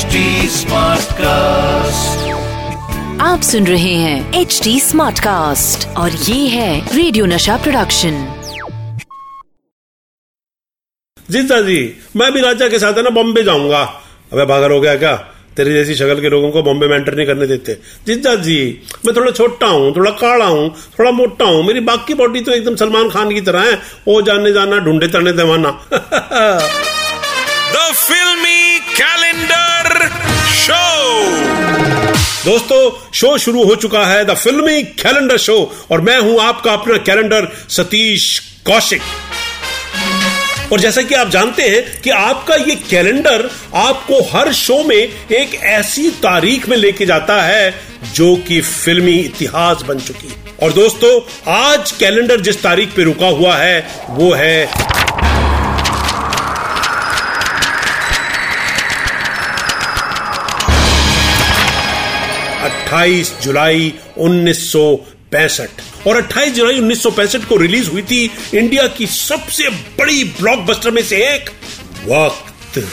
HD Smartcast. आप सुन रहे हैं एच डी स्मार्ट कास्ट और ये है रेडियो नशा प्रोडक्शन जीता जी मैं भी राजा के साथ है ना बॉम्बे जाऊँगा। अबे भागर हो गया क्या? तेरी जैसी शक्ल के लोगों को बॉम्बे में एंटर नहीं करने देते। जीजा जी मैं थोड़ा छोटा हूँ थोड़ा काड़ा हूँ थोड़ा मोटा हूँ मेरी बाकी बॉडी तो एकदम सलमान खान की तरह है। ओ जाने जाना ढूंढे तड़ने दवाना। The Filmy Calendar Show. दोस्तों शो शुरू हो चुका है द फिल्मी कैलेंडर शो और मैं हूँ आपका अपना कैलेंडर सतीश कौशिक और जैसा कि आप जानते हैं कि आपका ये कैलेंडर आपको हर शो में एक ऐसी तारीख में लेके जाता है जो कि फिल्मी इतिहास बन चुकी है और दोस्तों, आज कैलेंडर जिस तारीख पे रुका हुआ है, वो है 28 जुलाई 1965 और 28 जुलाई 1965 को रिलीज़ हुई थी इंडिया की सबसे बड़ी ब्लॉकबस्टर में से एक। वक्त।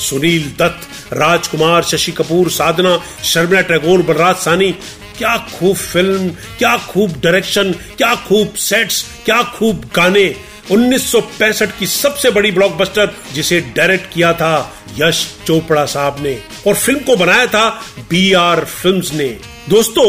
सुनील दत्त, राजकुमार, शशि कपूर, साधना, शर्मिला टैगोर, बलराज सानी। क्या खूब फ़िल्म, क्या खूब डायरेक्शन, क्या खूब सेट्स क्या खूब गाने। 1965 की सबसे बड़ी ब्लॉकबस्टर जिसे डायरेक्ट किया था यश चोपड़ा साहब ने और फ़िल्म को बनाया था बी आर फ़िल्म ने। दोस्तों,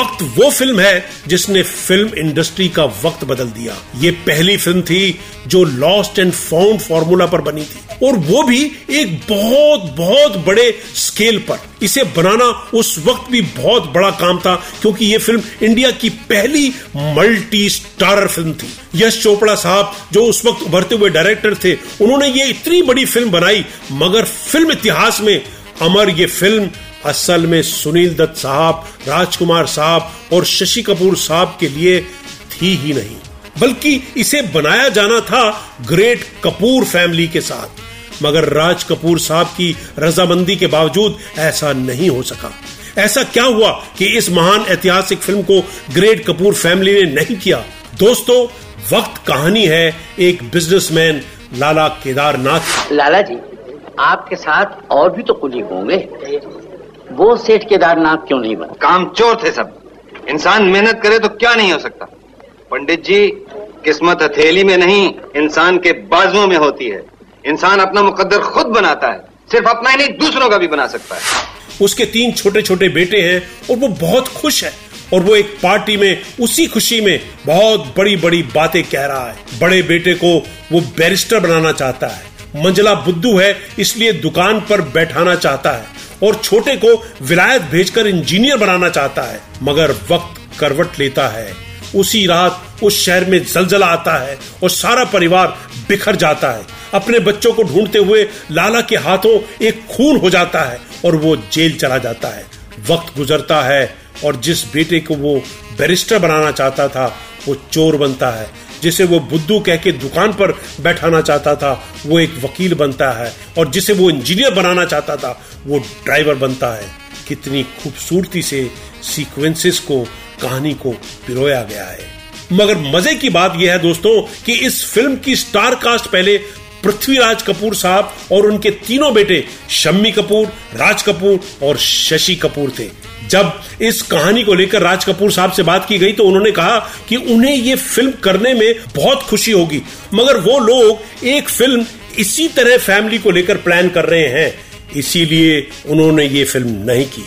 वक्त वो फ़िल्म है जिसने फ़िल्म इंडस्ट्री का वक्त बदल दिया। ये पहली फ़िल्म थी जो लॉस्ट एंड फाउंड फॉर्मूला पर बनी थी। और वो भी एक बहुत बहुत बड़े स्केल पर। इसे बनाना उस वक्त भी बहुत बड़ा काम था, क्योंकि ये फ़िल्म इंडिया की पहली मल्टी स्टारर फ़िल्म थी। यश चोपड़ा साहब, जो उस वक्त उभरते हुए डायरेक्टर थे, उन्होंने ये इतनी बड़ी फ़िल्म बनाई, मगर फ़िल्म इतिहास में अमर ये फ़िल्म असल में सुनील दत्त साहब, राजकुमार साहब और शशि कपूर साहब के लिए थी ही नहीं। बल्कि इसे बनाया जाना था ग्रेट कपूर फैमिली के साथ। मगर राज कपूर साहब की रजामंदी के बावजूद ऐसा नहीं हो सका। ऐसा क्या हुआ कि इस महान ऐतिहासिक फ़िल्म को ग्रेट कपूर फैमिली ने नहीं किया? दोस्तों वक्त कहानी है एक बिजनेसमैन लाला केदारनाथ। लाला जी आपके साथ और भी तो कुली होंगे। वो सेठ केदारनाथ क्यों नहीं बना? काम चोर थे सब। इंसान मेहनत करे तो क्या नहीं हो सकता? पंडित जी किस्मत हथेली में नहीं इंसान के बाजुओं में होती है। इंसान अपना मुकद्दर खुद बनाता है, सिर्फ़ अपना ही नहीं, दूसरों का भी बना सकता है। उसके तीन छोटे छोटे बेटे हैं और वो बहुत खुश है। और वो एक पार्टी में, उसी खुशी में बहुत बड़ी बड़ी बातें कह रहा है। बड़े बेटे को वो बैरिस्टर बनाना चाहता है। मंजला बुद्धू है, इसलिए दुकान पर बैठाना चाहता है। और छोटे को विलायत भेजकर इंजीनियर बनाना चाहता है। मगर वक्त करवट लेता है। उसी रात उस शहर में जलजला आता है और सारा परिवार बिखर जाता है। अपने बच्चों को ढूंढते हुए लाला के हाथों एक खून हो जाता है और वो जेल चला जाता है। वक्त गुजरता है और जिस बेटे को वो बैरिस्टर बनाना चाहता था, वो चोर बनता है। जिसे वो बुद्धू कह के दुकान पर बैठाना चाहता था, वो एक वकील बनता है। और जिसे वो इंजीनियर बनाना चाहता था, वो ड्राइवर बनता है। कितनी खूबसूरती से सीक्वेंसेस को, कहानी को पिरोया गया है। मगर मज़े की बात यह है दोस्तों कि इस फ़िल्म की स्टार कास्ट पहले पृथ्वीराज कपूर साहब और उनके तीनों बेटे शम्मी कपूर, राज कपूर और शशि कपूर थे। जब इस कहानी को लेकर राज कपूर साहब से बात की गई तो उन्होंने कहा कि उन्हें ये फ़िल्म करने में बहुत खुशी होगी। मगर वो लोग एक फ़िल्म इसी तरह फैमिली को लेकर प्लान कर रहे हैं। इसीलिए उन्होंने ये फ़िल्म नहीं की।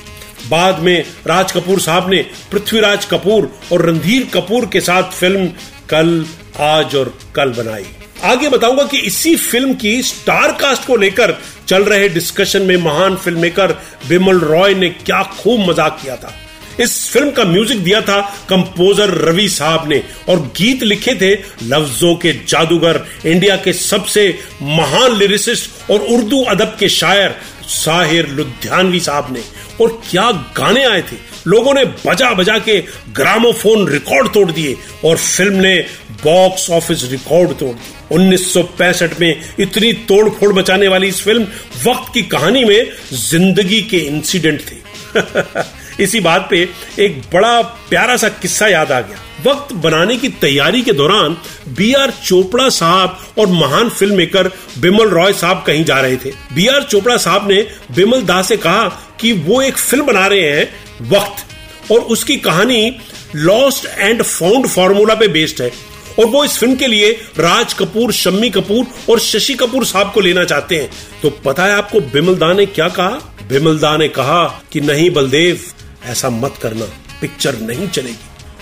बाद में राज कपूर साहब ने पृथ्वीराज कपूर और रणधीर कपूर के साथ फ़िल्म कल, आज और कल बनाई। आगे बताऊँगा कि इसी फ़िल्म की स्टार कास्ट को लेकर चल रहे डिस्कशन में महान फ़िल्म मेकर बिमल रॉय ने क्या खूब मज़ाक किया था। इस फ़िल्म का म्यूज़िक दिया था कंपोजर रवि साहब ने और गीत लिखे थे लफ्जों के जादूगर इंडिया के सबसे महान लिरिसिस्ट और उर्दू अदब के शायर साहिर लुधियानवी साहब ने। और क्या गाने आए थे लोगों ने बजा बजा के ग्रामोफोन रिकॉर्ड तोड़ दिए और फ़िल्म ने बॉक्स ऑफ़िस रिकॉर्ड तोड़ दी। 1965 में इतनी तोड़ फोड़ मचाने वाली इस फ़िल्म वक्त की कहानी में ज़िंदगी के इंसिडेंट थे। इसी बात पे एक बड़ा प्यारा सा किस्सा याद आ गया। वक्त बनाने की तैयारी के दौरान बी आर चोपड़ा साहब और महान फ़िल्म मेकर बिमल रॉय साहब कहीं जा रहे थे। बी आर चोपड़ा साहब ने बिमल दास से कहा कि वो एक फ़िल्म बना रहे हैं वक्त। और उसकी कहानी लॉस्ट एंड फाउंड फॉर्मूला पे बेस्ड है। और वो इस फ़िल्म के लिए राज कपूर, शम्मी कपूर और शशि कपूर साहब को लेना चाहते हैं। तो पता है आपको बिमल दा ने क्या कहा? बिमल दा ने कहा कि नहीं बलदेव, ऐसा मत करना पिक्चर नहीं चलेगी।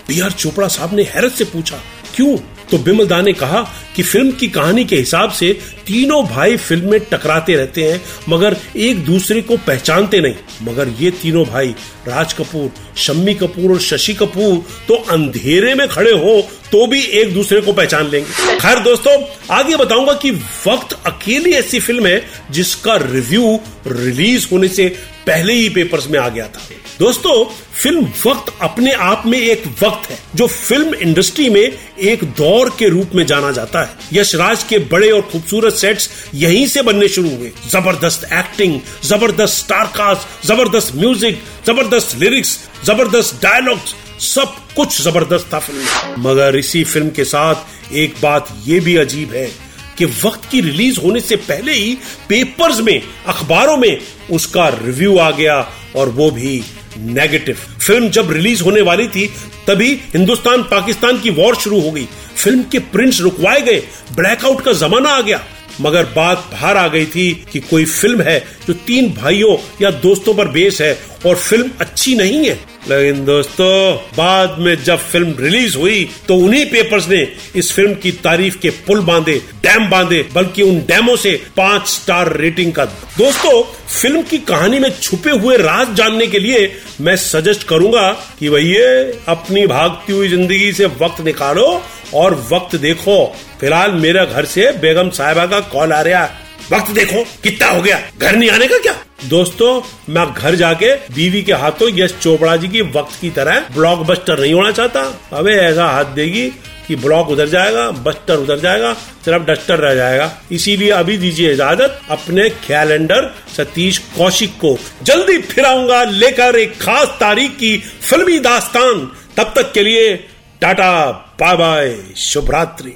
बी आर चोपड़ा साहब ने हैरत से पूछा, क्यों? तो बिमल दा ने कहा कि फ़िल्म की कहानी के हिसाब से तीनों भाई फ़िल्म में टकराते रहते हैं, मगर एक दूसरे को पहचानते नहीं। मगर ये तीनों भाई, राज कपूर, शम्मी कपूर और शशि कपूर तो अंधेरे में खड़े हो तो भी एक दूसरे को पहचान लेंगे। खैर दोस्तों, आगे बताऊँगा कि वक्त अकेली ऐसी फ़िल्म है जिसका रिव्यू रिलीज़ होने से पहले ही पेपर्स में आ गया था। दोस्तों फ़िल्म वक्त अपने आप में एक वक्त है, जो फ़िल्म इंडस्ट्री में एक दौर के रूप में जाना जाता है। यशराज के बड़े और खूबसूरत सेट्स यहीं से बनने शुरू हुए। ज़बरदस्त एक्टिंग ज़बरदस्त स्टारकास्ट ज़बरदस्त म्यूज़िक ज़बरदस्त लिरिक्स ज़बरदस्त डायलॉग्स सब कुछ ज़बरदस्त था फ़िल्म मगर इसी फ़िल्म के साथ एक बात ये भी अजीब है कि वक्त की रिलीज़ होने से पहले ही पेपर्स में, अखबारों में उसका रिव्यू आ गया और वो भी नेगेटिव। फ़िल्म जब रिलीज़ होने वाली थी, तभी हिंदुस्तान पाकिस्तान की वॉर शुरू हो गई। फ़िल्म के प्रिंट्स रुकवाए गए, ब्लैकआउट का जमाना आ गया। मगर बात बाहर आ गई थी कि कोई फ़िल्म है जो तीन भाइयों या दोस्तों पर बेस है और फ़िल्म अच्छी नहीं है। लेकिन दोस्तों, बाद में जब फ़िल्म रिलीज़ हुई तो उन्हीं पेपर्स ने इस फ़िल्म की तारीफ़ के पुल बांधे डैम बांधे, बल्कि उन डैमों से पाँच स्टार रेटिंग का। दोस्तों, फ़िल्म की कहानी में छुपे हुए राज जानने के लिए मैं सजेस्ट करूँगा कि भैया, अपनी भागती हुई ज़िंदगी से वक्त निकालो और वक्त देखो। फ़िलहाल मेरे घर से बेगम साहिबा का कॉल आ रहा है। वक्त देखो, कितना हो गया। घर नहीं आने का क्या? दोस्तों, मैं घर जाके बीवी के हाथों यश चोपड़ा जी की वक्त की तरह ब्लॉकबस्टर नहीं होना चाहता। अबे, ऐसा हाथ देगी कि ब्लॉक उधर जाएगा बस्टर उधर जाएगा सिर्फ़ डस्टर रह जाएगा। इसीलिए अभी दीजिए इजाज़त अपने कैलेंडर सतीश कौशिक को। जल्दी फिर आऊँगा लेकर एक खास तारीख की फिल्मी दास्तान। तब तक के लिए टाटा बाय बाय शुभ रात्रि